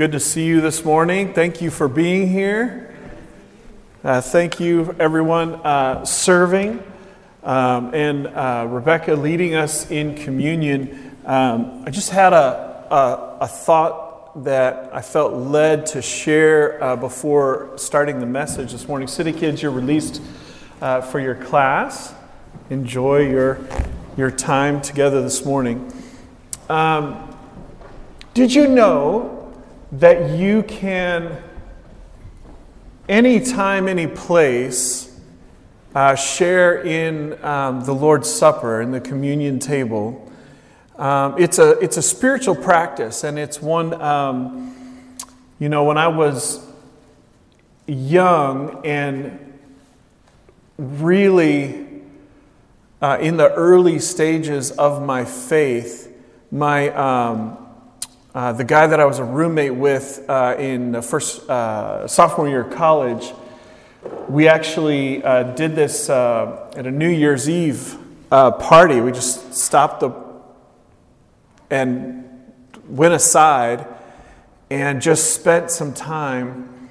Good to see you this morning. Thank you for being here. Uh, thank you, everyone, uh, serving, um, and uh, Rebecca leading us in communion. Um, I just had a, a, a, thought that I felt led to share uh, before starting the message this morning. City Kids, you're released uh, for your class. Enjoy your, your time together this morning. Um, did you know that you can, anytime, any place, uh, share in um, the Lord's Supper and the communion table? Um, it's, a, it's a spiritual practice, and it's one, um, you know, when I was young and really uh, in the early stages of my faith, my um, uh, the guy that I was a roommate with uh, in the first uh, sophomore year of college, we actually uh, did this uh, at a New Year's Eve party. We just stopped the and went aside and just spent some time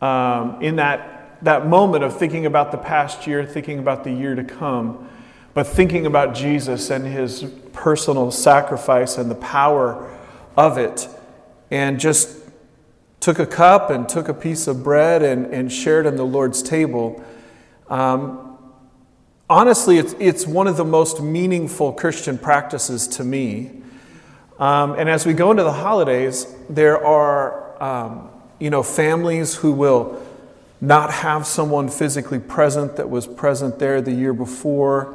um, in that that moment of thinking about the past year, thinking about the year to come but thinking about Jesus and his personal sacrifice and the power of it, and just took a cup and took a piece of bread and, and shared in the Lord's table. Um, honestly, it's, it's one of the most meaningful Christian practices to me. Um, and as we go into the holidays, there are, um, you know, families who will not have someone physically present that was present there the year before.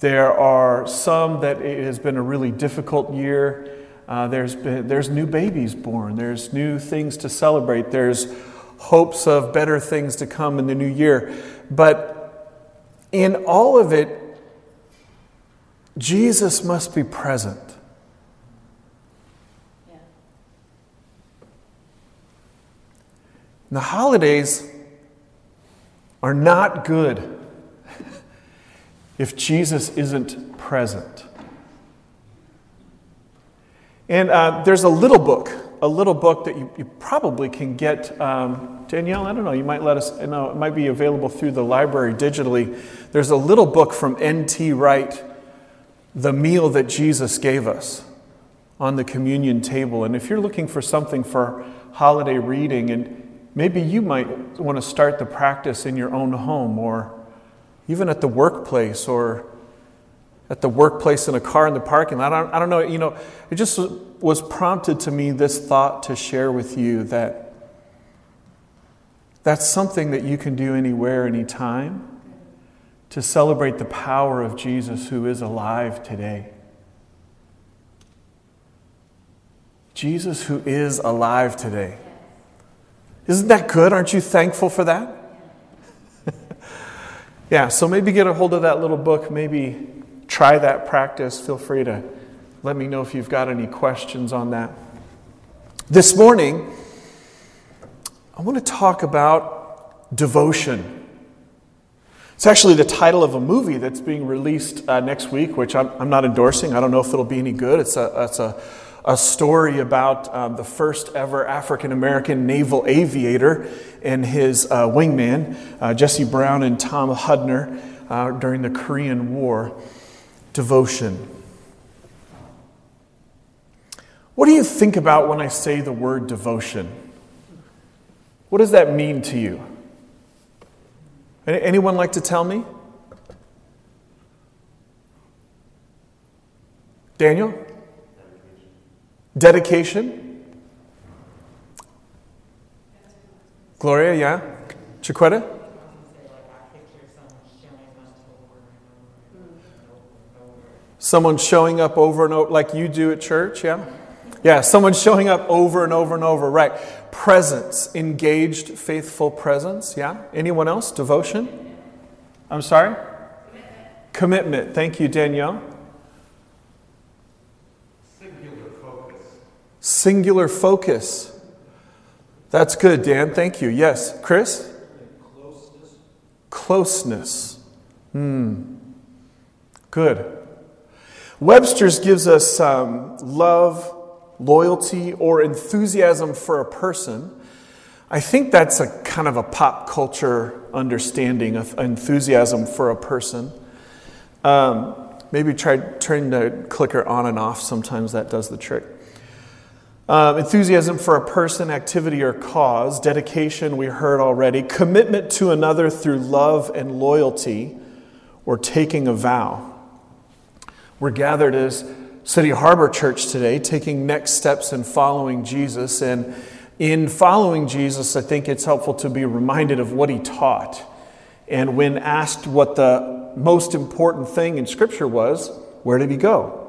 There are some that it has been a really difficult year. Uh, there's, been, there's new babies born, there's new things to celebrate, there's hopes of better things to come in the new year. But in all of it, Jesus must be present. Yeah. The holidays are not good if Jesus isn't present. And uh, there's a little book, a little book that you, you probably can get. Um, Danielle, I don't know, you might let us know, it might be available through the library digitally. There's a little book from N.T. Wright, The Meal That Jesus Gave Us, on the communion table. And if you're looking for something for holiday reading, and maybe you might want to start the practice in your own home or even at the workplace or at the workplace in a car in the parking lot. I don't, I don't know, you know, it just was prompted to me this thought to share with you that that's something that you can do anywhere, anytime to celebrate the power of Jesus who is alive today. Jesus who is alive today. Isn't that good? Aren't you thankful for that? Yeah, so maybe get a hold of that little book, maybe try that practice. Feel free to let me know if you've got any questions on that. This morning, I want to talk about devotion. It's actually the title of a movie that's being released uh, next week, which I'm, I'm, not endorsing. I don't know if it'll be any good. It's a, it's a a story about um, the first ever African American naval aviator and his uh, wingman, uh, Jesse Brown and Tom Hudner, uh, during the Korean War. Devotion. What do you think about when I say the word devotion? What does that mean to you? Anyone like to tell me? Daniel? Dedication. Gloria, yeah? Chiquetta? Someone showing up over and over, like you do at church, yeah? Yeah, someone showing up over and over and over, right. Presence, engaged, faithful presence, yeah? Anyone else? Devotion? I'm sorry? Commitment. Commitment. Thank you, Danielle. Singular focus. Singular focus. That's good, Dan. Thank you. Yes. Chris? Closeness. Closeness. Hmm. Good. Webster's gives us um, love, loyalty, or enthusiasm for a person. I think that's a kind of a pop culture understanding of enthusiasm for a person. Um, maybe try turning the clicker on and off, sometimes that does the trick. Um, enthusiasm for a person, activity, or cause. Dedication, we heard already. Commitment to another through love and loyalty, or taking a vow. We're gathered as City Harbor Church today, taking next steps in following Jesus. And in following Jesus, I think it's helpful to be reminded of what he taught. And when asked what the most important thing in Scripture was, where did he go?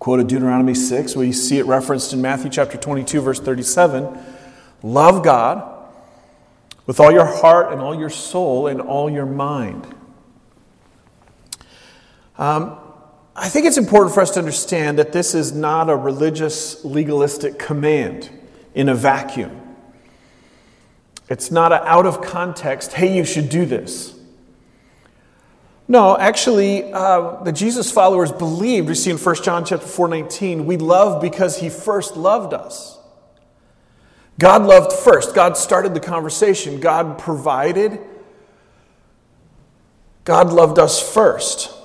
quoted Deuteronomy 6. We see it referenced in Matthew chapter 22, verse 37. Love God with all your heart and all your soul and all your mind. Um, I think it's important for us to understand that this is not a religious, legalistic command in a vacuum. It's not an out of context, hey, you should do this. No, actually, uh, the Jesus followers believed. We see in 1 John chapter 4, 19, we love because he first loved us. God loved first. God started the conversation. God provided. God loved us first.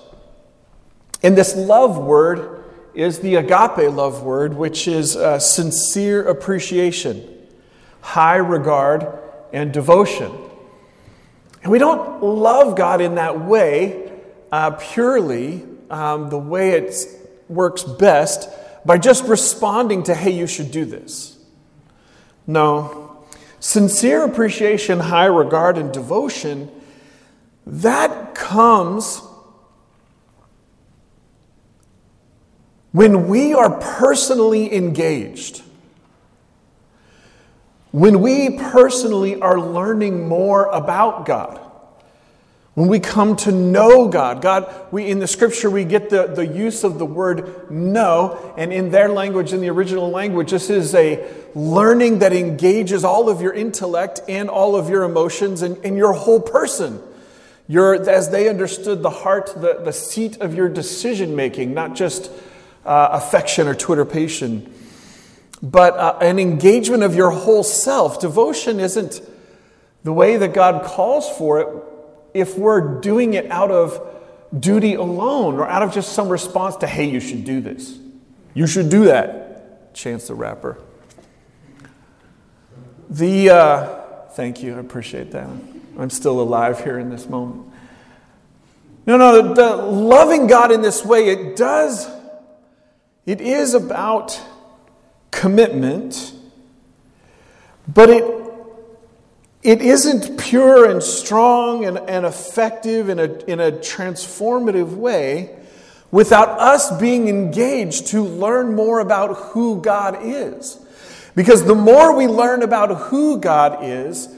And this love word is the agape love word, which is sincere appreciation, high regard, and devotion. And we don't love God in that way uh, purely um, the way it works best by just responding to, hey, you should do this. No. Sincere appreciation, high regard, and devotion, that comes when we are personally engaged. When we personally are learning more about God, when we come to know God, God, we in the scripture we get the, the use of the word know, and in their language, in the original language, this is a learning that engages all of your intellect and all of your emotions and, and your whole person. Your, as they understood the heart, the, the seat of your decision making, not just uh, affection or twitterpation but uh, an engagement of your whole self. Devotion isn't the way that God calls for it if we're doing it out of duty alone or out of just some response to, hey, you should do this. You should do that. Chance the Rapper. The, uh, thank you, I appreciate that. I'm still alive here in this moment. No, no, the, the loving God in this way, it does, it is about commitment, but it, it isn't pure and strong and, and effective in a, in a transformative way without us being engaged to learn more about who God is. Because the more we learn about who God is,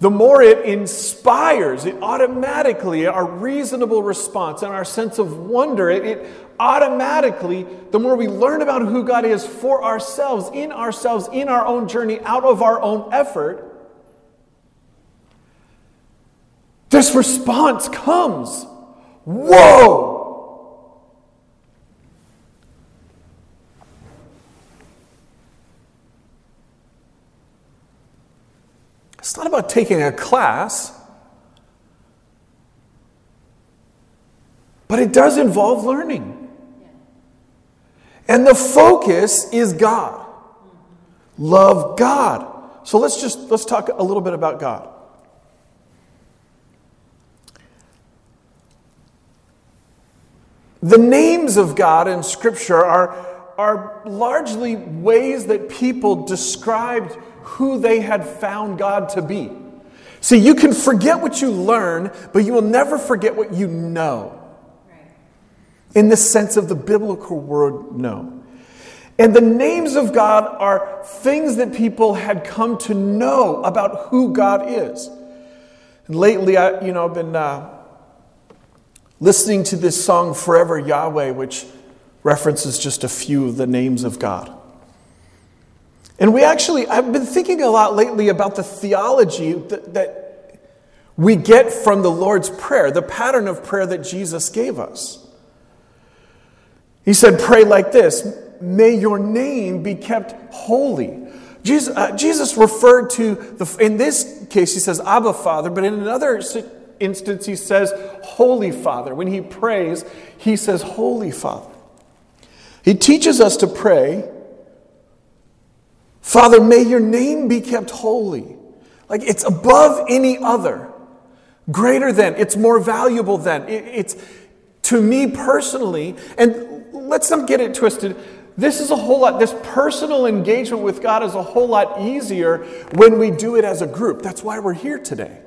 the more it inspires, it automatically, our reasonable response and our sense of wonder, it, it, automatically, the more we learn about who God is for ourselves, in ourselves, in our own journey, out of our own effort, this response comes. Whoa! It's not about taking a class, but it does involve learning. And the focus is God. Love God. So let's just let's talk a little bit about God. The names of God in Scripture are, are largely ways that people described who they had found God to be. See, you can forget what you learn, but you will never forget what you know. In the sense of the biblical word know. And the names of God are things that people had come to know about who God is. And lately, I, you know, I've been uh, listening to this song, Forever Yahweh, which references just a few of the names of God. And we actually, I've been thinking a lot lately about the theology that, that we get from the Lord's Prayer, the pattern of prayer that Jesus gave us. He said, Pray like this May your name be kept holy. Jesus, uh, Jesus referred to, the, in this case, he says, Abba, Father, but in another instance, he says, Holy Father. When he prays, he says, Holy Father. He teaches us to pray, Father, may your name be kept holy. Like it's above any other, greater than, it's more valuable than. It, it's to me personally, and let's not get it twisted. This is a whole lot, this personal engagement with God is a whole lot easier when we do it as a group. That's why we're here today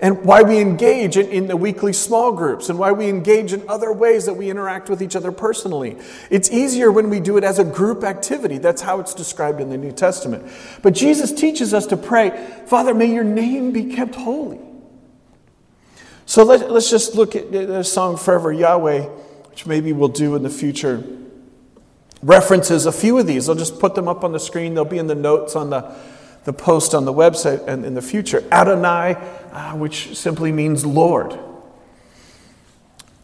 and why we engage in, in, the weekly small groups and why we engage in other ways that we interact with each other personally. It's easier when we do it as a group activity. That's how it's described in the New Testament. But Jesus teaches us to pray, Father, may your name be kept holy. So let, us just look at the song Forever Yahweh, which maybe we'll do in the future. References a few of these. I'll just put them up on the screen. They'll be in the notes on the the post on the website and in the future. Adonai, uh, which simply means Lord.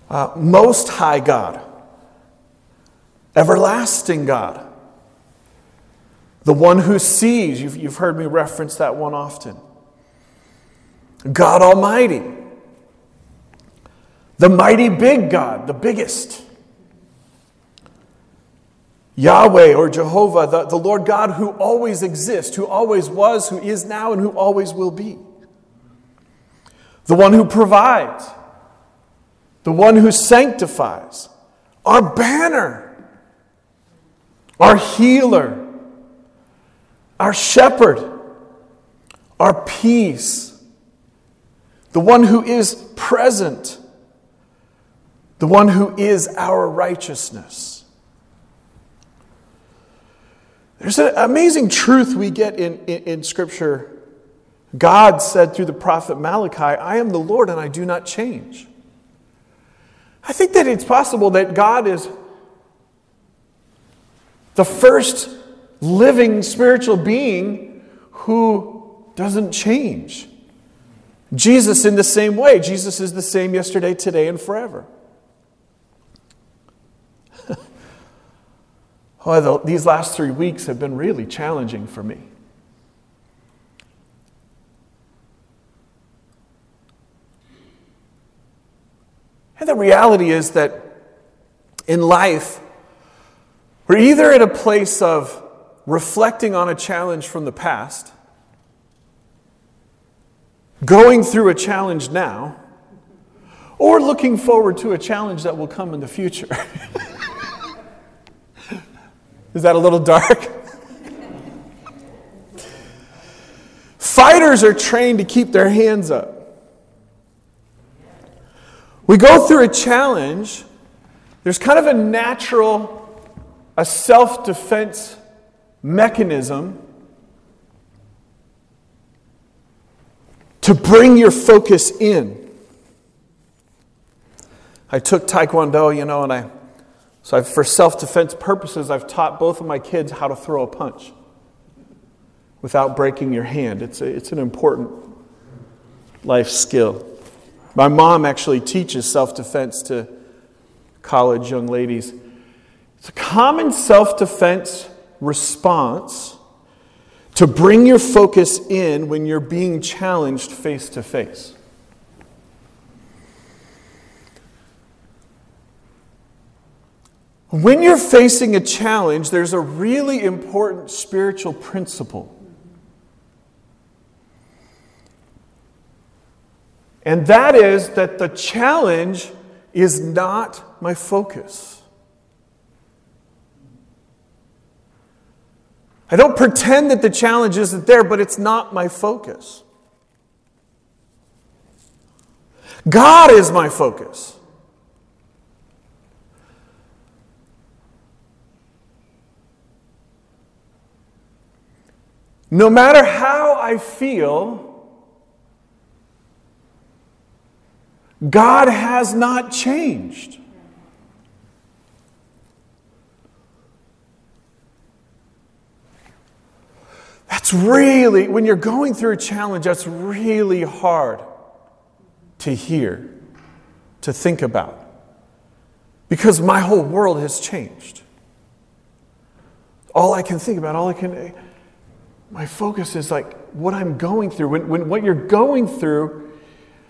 Uh, Most High God. Everlasting God. The one who sees. You've, you've heard me reference that one often. God Almighty. The mighty big God, the biggest. Yahweh or Jehovah, the, the Lord God who always exists, who always was, who is now, and who always will be. The one who provides, the one who sanctifies, our banner, our healer, our shepherd, our peace, the one who is present, the one who is our righteousness. There's an amazing truth we get in, in, in, Scripture. God said through the prophet Malachi, I am the Lord and I do not change. I think that it's possible that God is the first living spiritual being who doesn't change. Jesus, in the same way, Jesus is the same yesterday, today, and forever. Oh, the, these last three weeks have been really challenging for me. And the reality is that in life, we're either at a place of reflecting on a challenge from the past, going through a challenge now, or looking forward to a challenge that will come in the future. Is that a little dark? Fighters are trained to keep their hands up. We go through a challenge, there's kind of a natural, a self defense mechanism to bring your focus in. I took Taekwondo, you know, and I so, I've, for self defense purposes, I've taught both of my kids how to throw a punch without breaking your hand. It's, a, it's an important life skill. My mom actually teaches self defense to college young ladies. It's a common self defense response to bring your focus in when you're being challenged face to face. When you're facing a challenge, there's a really important spiritual principle. And that is that the challenge is not my focus. I don't pretend that the challenge isn't there, but it's not my focus. God is my focus. No matter how I feel, God has not changed. That's really, when you're going through a challenge, that's really hard to hear, to think about. because my whole world has changed. All I can think about, all I can, my focus is like what I'm going through. When, when what you're going through,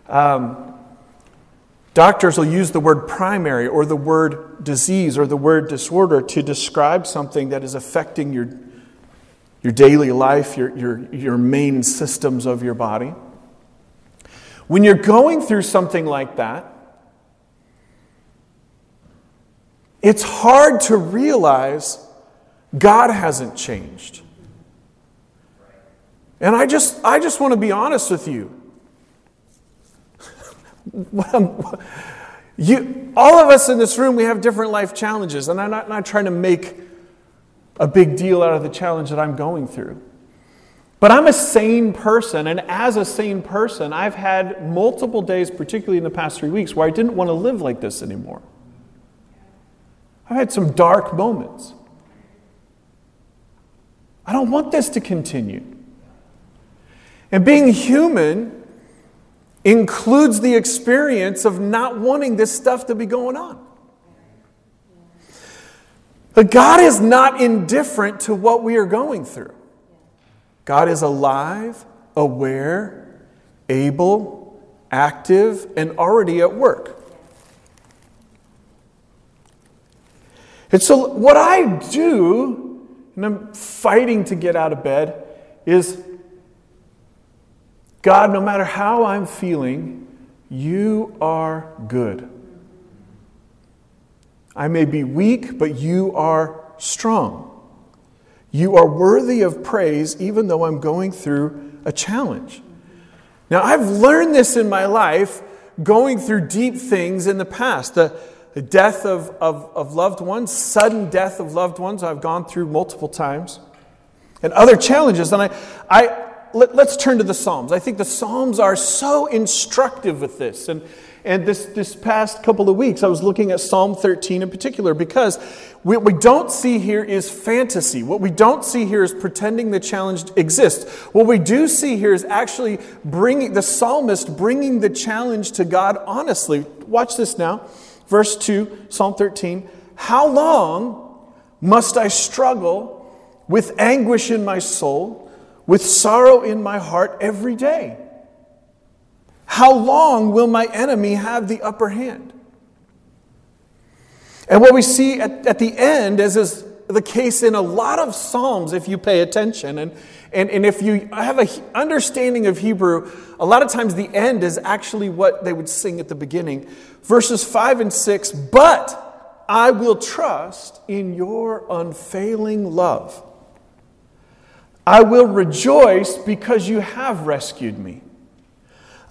um, doctors will use the word primary or the word disease or the word disorder to describe something that is affecting your, your daily life, your, your, your main systems of your body. When you're going through something like that, it's hard to realize God hasn't changed. And I just, I just want to be honest with you. you. All of us in this room, we have different life challenges, and I'm not, not trying to make a big deal out of the challenge that I'm going through. But I'm a sane person, and as a sane person, I've had multiple days, particularly in the past three weeks, where I didn't want to live like this anymore. I've had some dark moments. I don't want this to continue. And being human includes the experience of not wanting this stuff to be going on. But God is not indifferent to what we are going through. God is alive, aware, able, active, and already at work. And so, what I do, and I'm fighting to get out of bed, is God, no matter how I'm feeling, you are good. I may be weak, but you are strong. You are worthy of praise, even though I'm going through a challenge. Now, I've learned this in my life going through deep things in the past. The, the death of, of, of loved ones, sudden death of loved ones, I've gone through multiple times, and other challenges. And I, I, let, us turn to the Psalms. I think the Psalms are so instructive with this. And, and this, this past couple of weeks, I was looking at Psalm 13 in particular because what we don't see here is fantasy. What we don't see here is pretending the challenge exists. What we do see here is actually bringing the psalmist bringing the challenge to God honestly. Watch this now. Verse 2, Psalm 13. How long must I struggle with anguish in my soul? With sorrow in my heart every day. How long will my enemy have the upper hand? And what we see at, at the end, as is the case in a lot of Psalms, if you pay attention, and, and, and if you have an understanding of Hebrew, a lot of times the end is actually what they would sing at the beginning. Verses 5 and 6 But I will trust in your unfailing love. I will rejoice because you have rescued me.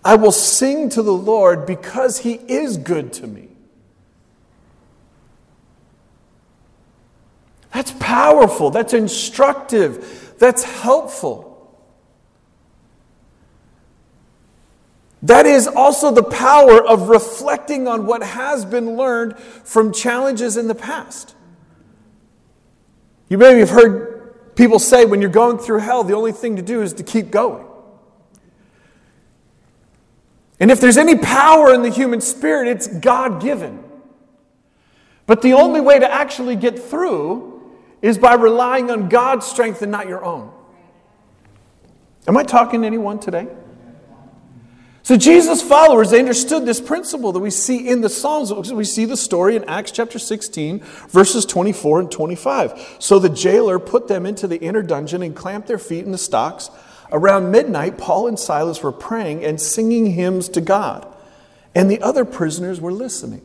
I will sing to the Lord because he is good to me. That's powerful. That's instructive. That's helpful. That is also the power of reflecting on what has been learned from challenges in the past. You maybe have heard People say when you're going through hell, the only thing to do is to keep going. And if there's any power in the human spirit, it's God given. But the only way to actually get through is by relying on God's strength and not your own. Am I talking to anyone today? So, Jesus' followers, they understood this principle that we see in the Psalms. We see the story in Acts chapter 16, verses 24 and 25. So the jailer put them into the inner dungeon and clamped their feet in the stocks. Around midnight, Paul and Silas were praying and singing hymns to God, and the other prisoners were listening.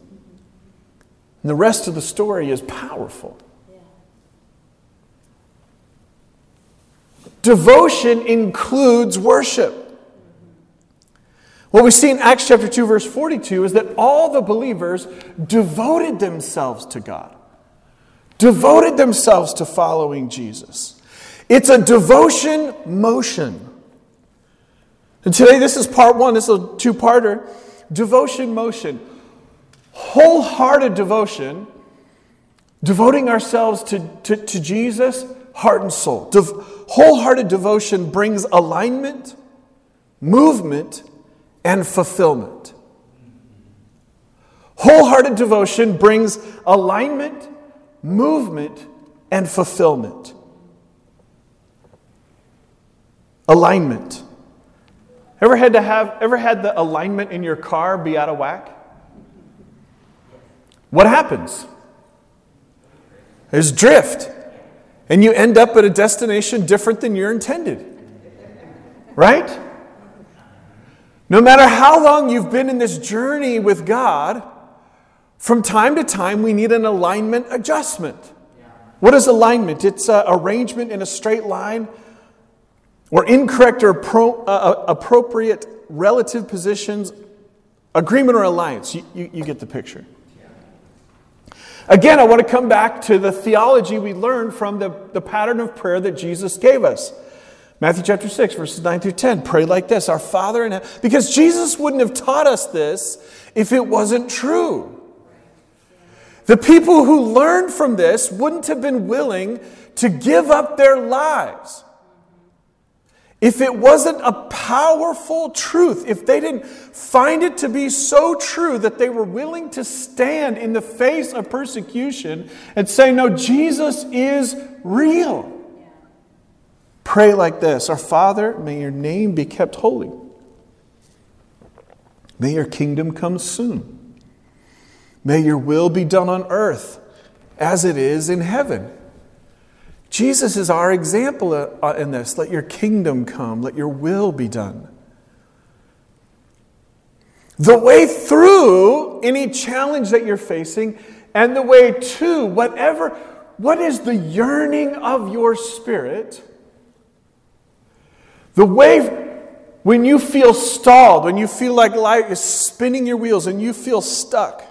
And the rest of the story is powerful. Devotion includes worship. What we see in Acts chapter 2, verse 42 is that all the believers devoted themselves to God, devoted themselves to following Jesus. It's a devotion motion. And today, this is part one, this is a two parter devotion motion. Wholehearted devotion, devoting ourselves to, to, to Jesus, heart and soul. De- wholehearted devotion brings alignment, movement, and fulfillment. Wholehearted devotion brings alignment, movement, and fulfillment. Alignment. Ever had to have ever had the alignment in your car be out of whack? What happens? There's drift. And you end up at a destination different than you're intended. Right? No matter how long you've been in this journey with God, from time to time we need an alignment adjustment. What is alignment? It's uh, arrangement in a straight line or incorrect or pro, uh, uh, appropriate relative positions, agreement or alliance. You, you, you get the picture. Again, I want to come back to the theology we learned from the, the pattern of prayer that Jesus gave us. Matthew chapter 6, verses 9 through 10. Pray like this Our Father in heaven. Because Jesus wouldn't have taught us this if it wasn't true. The people who learned from this wouldn't have been willing to give up their lives if it wasn't a powerful truth, if they didn't find it to be so true that they were willing to stand in the face of persecution and say, No, Jesus is real. Pray like this Our Father, may your name be kept holy. May your kingdom come soon. May your will be done on earth as it is in heaven. Jesus is our example uh, in this. Let your kingdom come, let your will be done. The way through any challenge that you're facing, and the way to whatever, what is the yearning of your spirit? The way when you feel stalled, when you feel like life is spinning your wheels and you feel stuck.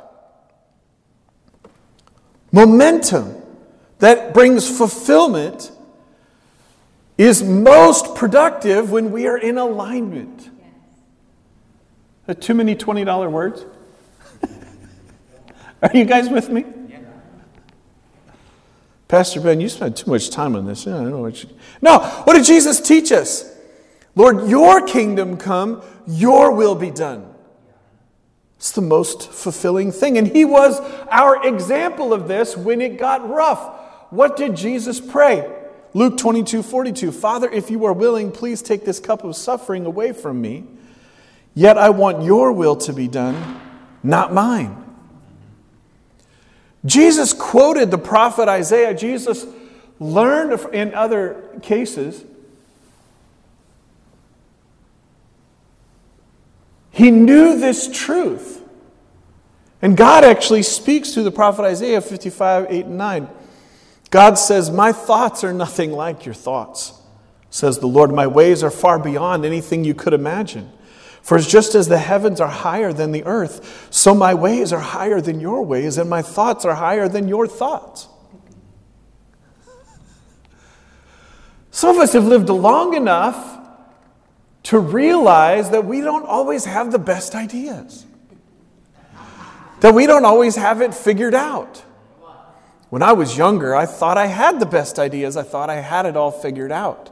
Momentum that brings fulfillment is most productive when we are in alignment. Yes. too many $20 words? are you guys with me? Yeah. Pastor Ben, you spent too much time on this. I don't know what you... No, what did Jesus teach us? Lord, your kingdom come, your will be done. It's the most fulfilling thing. And he was our example of this when it got rough. What did Jesus pray? Luke 22 42. Father, if you are willing, please take this cup of suffering away from me. Yet I want your will to be done, not mine. Jesus quoted the prophet Isaiah. Jesus learned in other cases. He knew this truth. And God actually speaks to the prophet Isaiah 55, 8, and 9. God says, My thoughts are nothing like your thoughts, says the Lord. My ways are far beyond anything you could imagine. For just as the heavens are higher than the earth, so my ways are higher than your ways, and my thoughts are higher than your thoughts. Some of us have lived long enough to realize that we don't always have the best ideas, that we don't always have it figured out. When I was younger, I thought I had the best ideas. I thought I had it all figured out.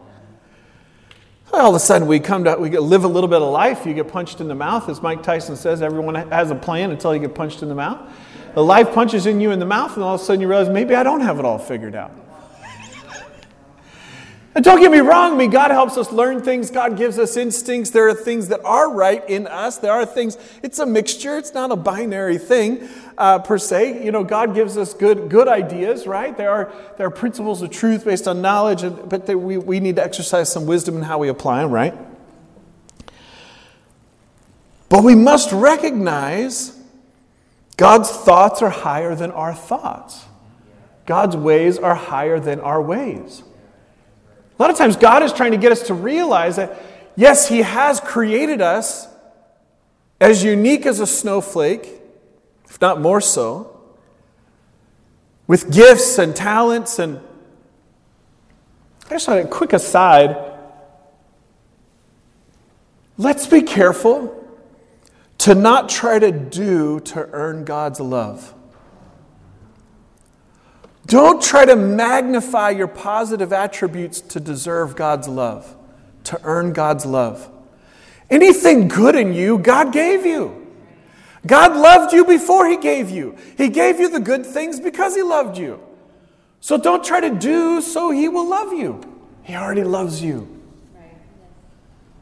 All of a sudden, we come to we live a little bit of life. You get punched in the mouth, as Mike Tyson says. Everyone has a plan until you get punched in the mouth. The life punches in you in the mouth, and all of a sudden you realize maybe I don't have it all figured out. And don't get me wrong, I mean, God helps us learn things. God gives us instincts. There are things that are right in us. There are things, it's a mixture. It's not a binary thing uh, per se. You know, God gives us good, good ideas, right? There are, there are principles of truth based on knowledge, and, but they, we, we need to exercise some wisdom in how we apply them, right? But we must recognize God's thoughts are higher than our thoughts. God's ways are higher than our ways. A lot of times, God is trying to get us to realize that, yes, He has created us as unique as a snowflake, if not more so, with gifts and talents. And I just want a quick aside. Let's be careful to not try to do to earn God's love. Don't try to magnify your positive attributes to deserve God's love, to earn God's love. Anything good in you, God gave you. God loved you before He gave you. He gave you the good things because He loved you. So don't try to do so He will love you. He already loves you.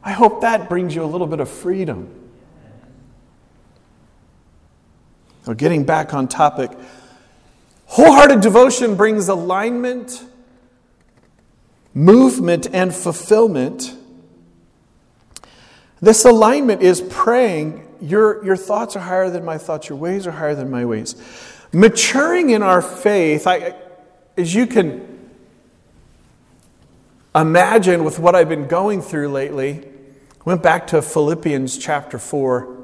I hope that brings you a little bit of freedom. So, getting back on topic, wholehearted devotion brings alignment, movement, and fulfillment. This alignment is praying, your, your thoughts are higher than my thoughts, your ways are higher than my ways. Maturing in our faith, I, as you can imagine with what I've been going through lately, went back to Philippians chapter 4.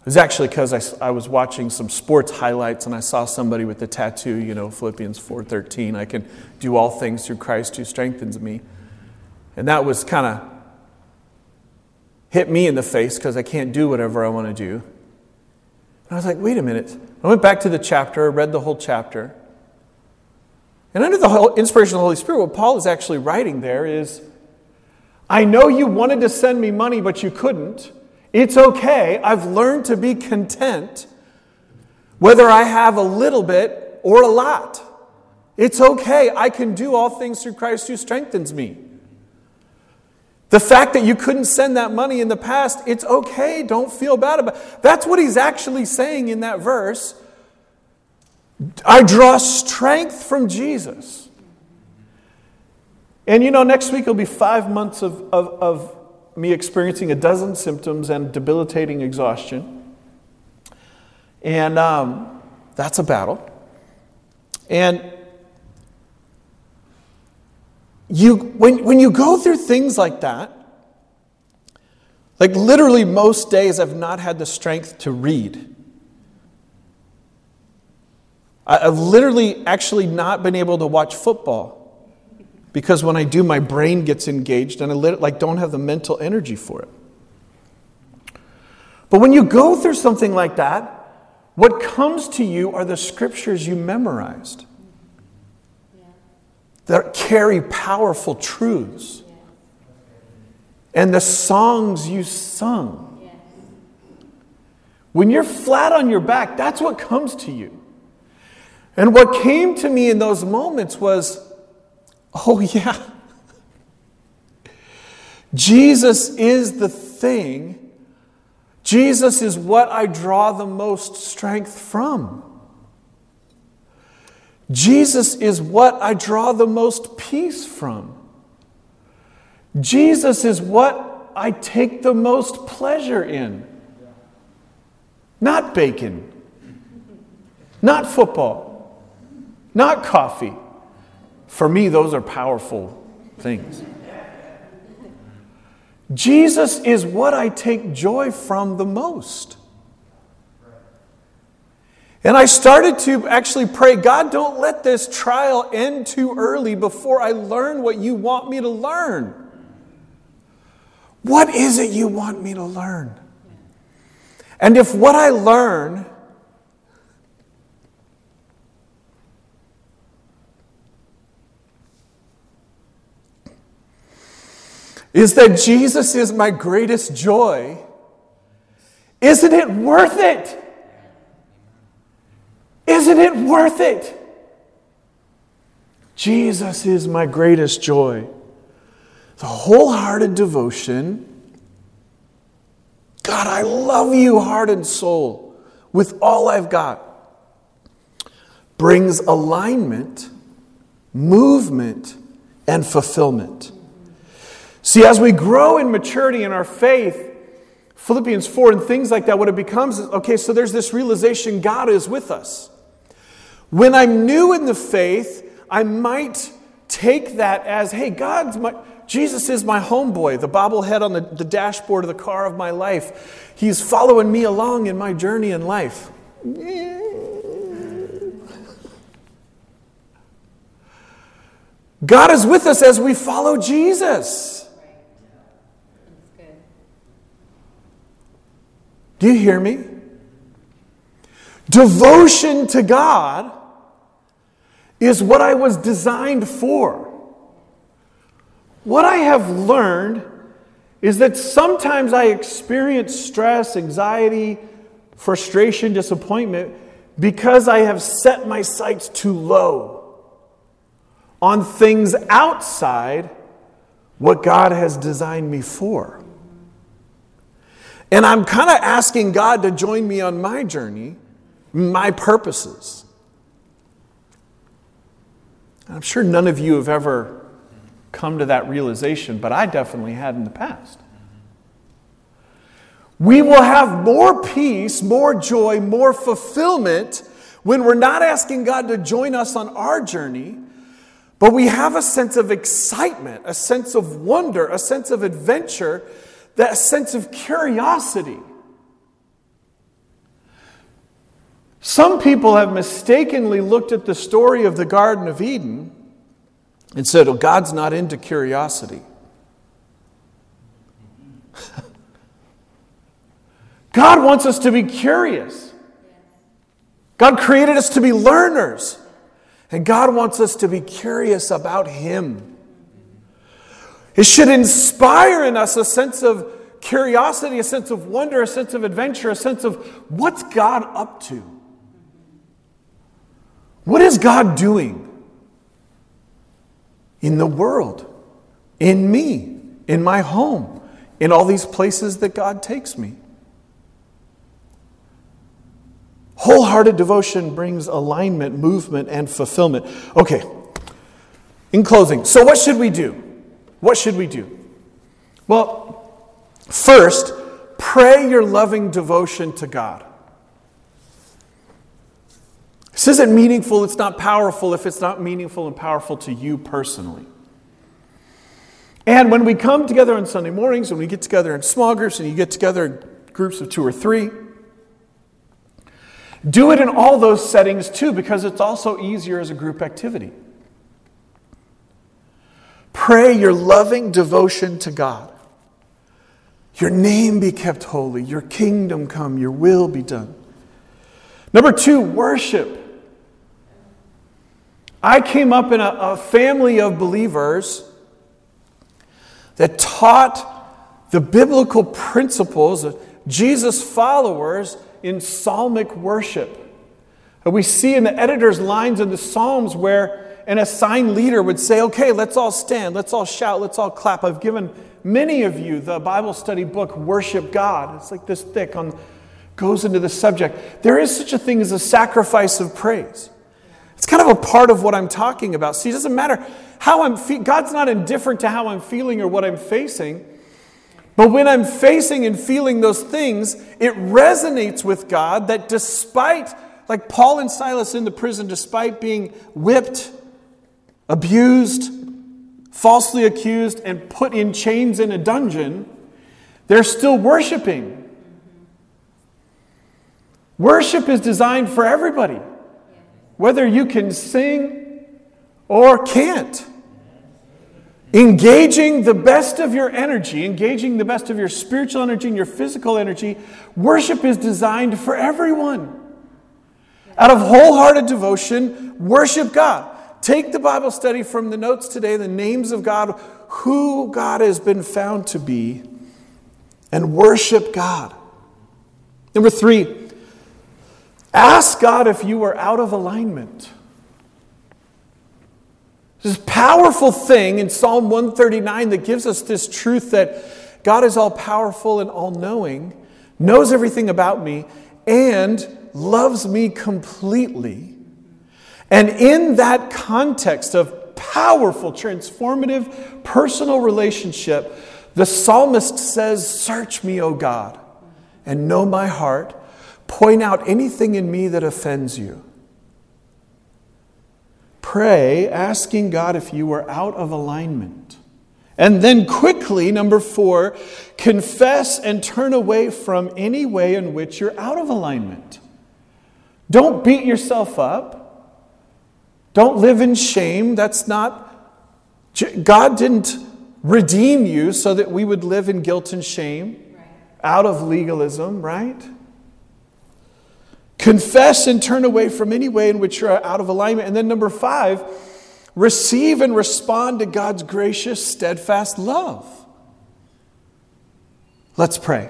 It was actually because I, I was watching some sports highlights and I saw somebody with the tattoo, you know, Philippians 4.13, I can do all things through Christ who strengthens me. And that was kind of hit me in the face because I can't do whatever I want to do. And I was like, wait a minute. I went back to the chapter, read the whole chapter. And under the inspiration of the Holy Spirit, what Paul is actually writing there is I know you wanted to send me money, but you couldn't. It's okay. I've learned to be content, whether I have a little bit or a lot. It's okay. I can do all things through Christ who strengthens me. The fact that you couldn't send that money in the past, it's okay. Don't feel bad about it. That's what he's actually saying in that verse. I draw strength from Jesus. And you know, next week will be five months of, of, of me experiencing a dozen symptoms and debilitating exhaustion. And um, that's a battle. And you, when, when you go through things like that, like literally most days I've not had the strength to read. I've literally actually not been able to watch football because when I do, my brain gets engaged and I like don't have the mental energy for it. But when you go through something like that, what comes to you are the scriptures you memorized that carry powerful truths and the songs you sung. When you're flat on your back, that's what comes to you. And what came to me in those moments was Oh, yeah. Jesus is the thing. Jesus is what I draw the most strength from. Jesus is what I draw the most peace from. Jesus is what I take the most pleasure in. Not bacon, not football, not coffee for me, those are powerful things. Jesus is what I take joy from the most. And I started to actually pray, God, don't let this trial end too early before I learn what you want me to learn. What is it you want me to learn? And if what I learn is that Jesus is my greatest joy, isn't it worth it? Isn't it worth it? Jesus is my greatest joy. The wholehearted devotion. God, I love you, heart and soul, with all I've got, brings alignment, movement, and fulfillment. See, as we grow in maturity in our faith, Philippians 4 and things like that, what it becomes is okay, so there's this realization God is with us. When I'm new in the faith, I might take that as, hey, God's my, Jesus is my homeboy, the bobblehead on the, the dashboard of the car of my life. He's following me along in my journey in life. God is with us as we follow Jesus. Do you hear me? Devotion to God is what I was designed for. What I have learned is that sometimes I experience stress, anxiety, frustration, disappointment, because I have set my sights too low on things outside what God has designed me for. And I'm kind of asking God to join me on my journey, my purposes. I'm sure none of you have ever come to that realization, but I definitely had in the past. We will have more peace, more joy, more fulfillment when we're not asking God to join us on our journey, but we have a sense of excitement, a sense of wonder, a sense of adventure, that sense of curiosity. Some people have mistakenly looked at the story of the Garden of Eden and said, Oh, God's not into curiosity. God wants us to be curious. God created us to be learners. And God wants us to be curious about Him. It should inspire in us a sense of curiosity, a sense of wonder, a sense of adventure, a sense of what's God up to? What is God doing in the world, in me, in my home, in all these places that God takes me? Wholehearted devotion brings alignment, movement, and fulfillment. Okay, in closing, so what should we do? What should we do? Well, first, pray your loving devotion to God. This isn't meaningful, it's not powerful if it's not meaningful and powerful to you personally. And when we come together on Sunday mornings, when we get together in small groups and you get together in groups of two or three, do it in all those settings too, because it's also easier as a group activity. Pray your loving devotion to God. Your name be kept holy, your kingdom come, your will be done. Number two, worship. I came up in a, a family of believers that taught the biblical principles of Jesus' followers in psalmic worship. And We see in the editor's lines in the Psalms where an assigned leader would say, Okay, let's all stand, let's all shout, let's all clap. I've given many of you the Bible study book, Worship God. It's like this thick on goes into the subject. There is such a thing as a sacrifice of praise. It's kind of a part of what I'm talking about. See, it doesn't matter how I'm fe- God's not indifferent to how I'm feeling or what I'm facing. But when I'm facing and feeling those things, it resonates with God that despite, like Paul and Silas in the prison, despite being whipped, abused, falsely accused, and put in chains in a dungeon, they're still worshiping. Worship is designed for everybody, whether you can sing or can't. Engaging the best of your energy, engaging the best of your spiritual energy and your physical energy, worship is designed for everyone. Out of wholehearted devotion, worship God. Take the Bible study from the notes today, the names of God, who God has been found to be, and worship God. Number three, ask God if you are out of alignment. This powerful thing in Psalm 139 that gives us this truth that God is all powerful and all knowing, knows everything about me, and loves me completely. And in that context of powerful, transformative, personal relationship, the psalmist says, Search me, O God, and know my heart. Point out anything in me that offends you. Pray, asking God if you are out of alignment. And then quickly, number four, confess and turn away from any way in which you're out of alignment. Don't beat yourself up. Don't live in shame. That's not, God didn't redeem you so that we would live in guilt and shame out of legalism, right? Confess and turn away from any way in which you're out of alignment. And then, number five, receive and respond to God's gracious, steadfast love. Let's pray.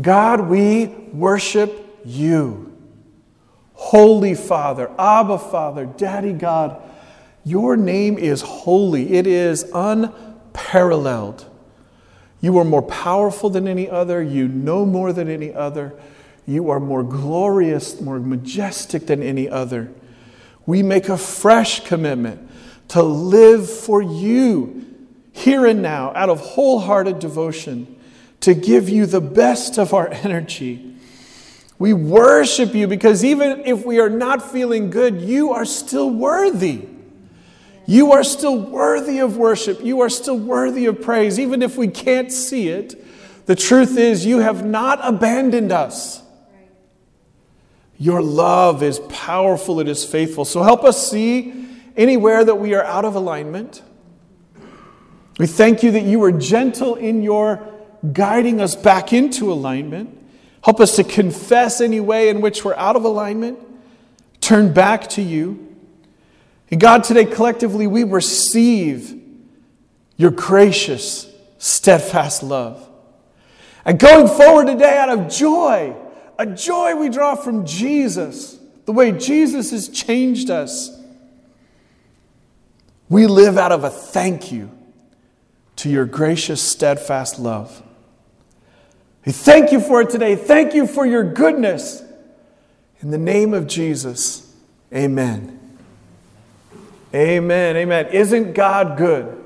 God, we worship you. Holy Father, Abba Father, Daddy God, your name is holy. It is unparalleled. You are more powerful than any other. You know more than any other. You are more glorious, more majestic than any other. We make a fresh commitment to live for you here and now out of wholehearted devotion, to give you the best of our energy. We worship you because even if we are not feeling good, you are still worthy. You are still worthy of worship. You are still worthy of praise. Even if we can't see it, the truth is you have not abandoned us. Your love is powerful, it is faithful. So help us see anywhere that we are out of alignment. We thank you that you are gentle in your guiding us back into alignment. Help us to confess any way in which we're out of alignment, turn back to you. And God, today collectively we receive your gracious, steadfast love. And going forward today out of joy, a joy we draw from Jesus, the way Jesus has changed us, we live out of a thank you to your gracious, steadfast love. We thank you for it today. Thank you for your goodness. In the name of Jesus, amen. Amen. Amen. Isn't God good?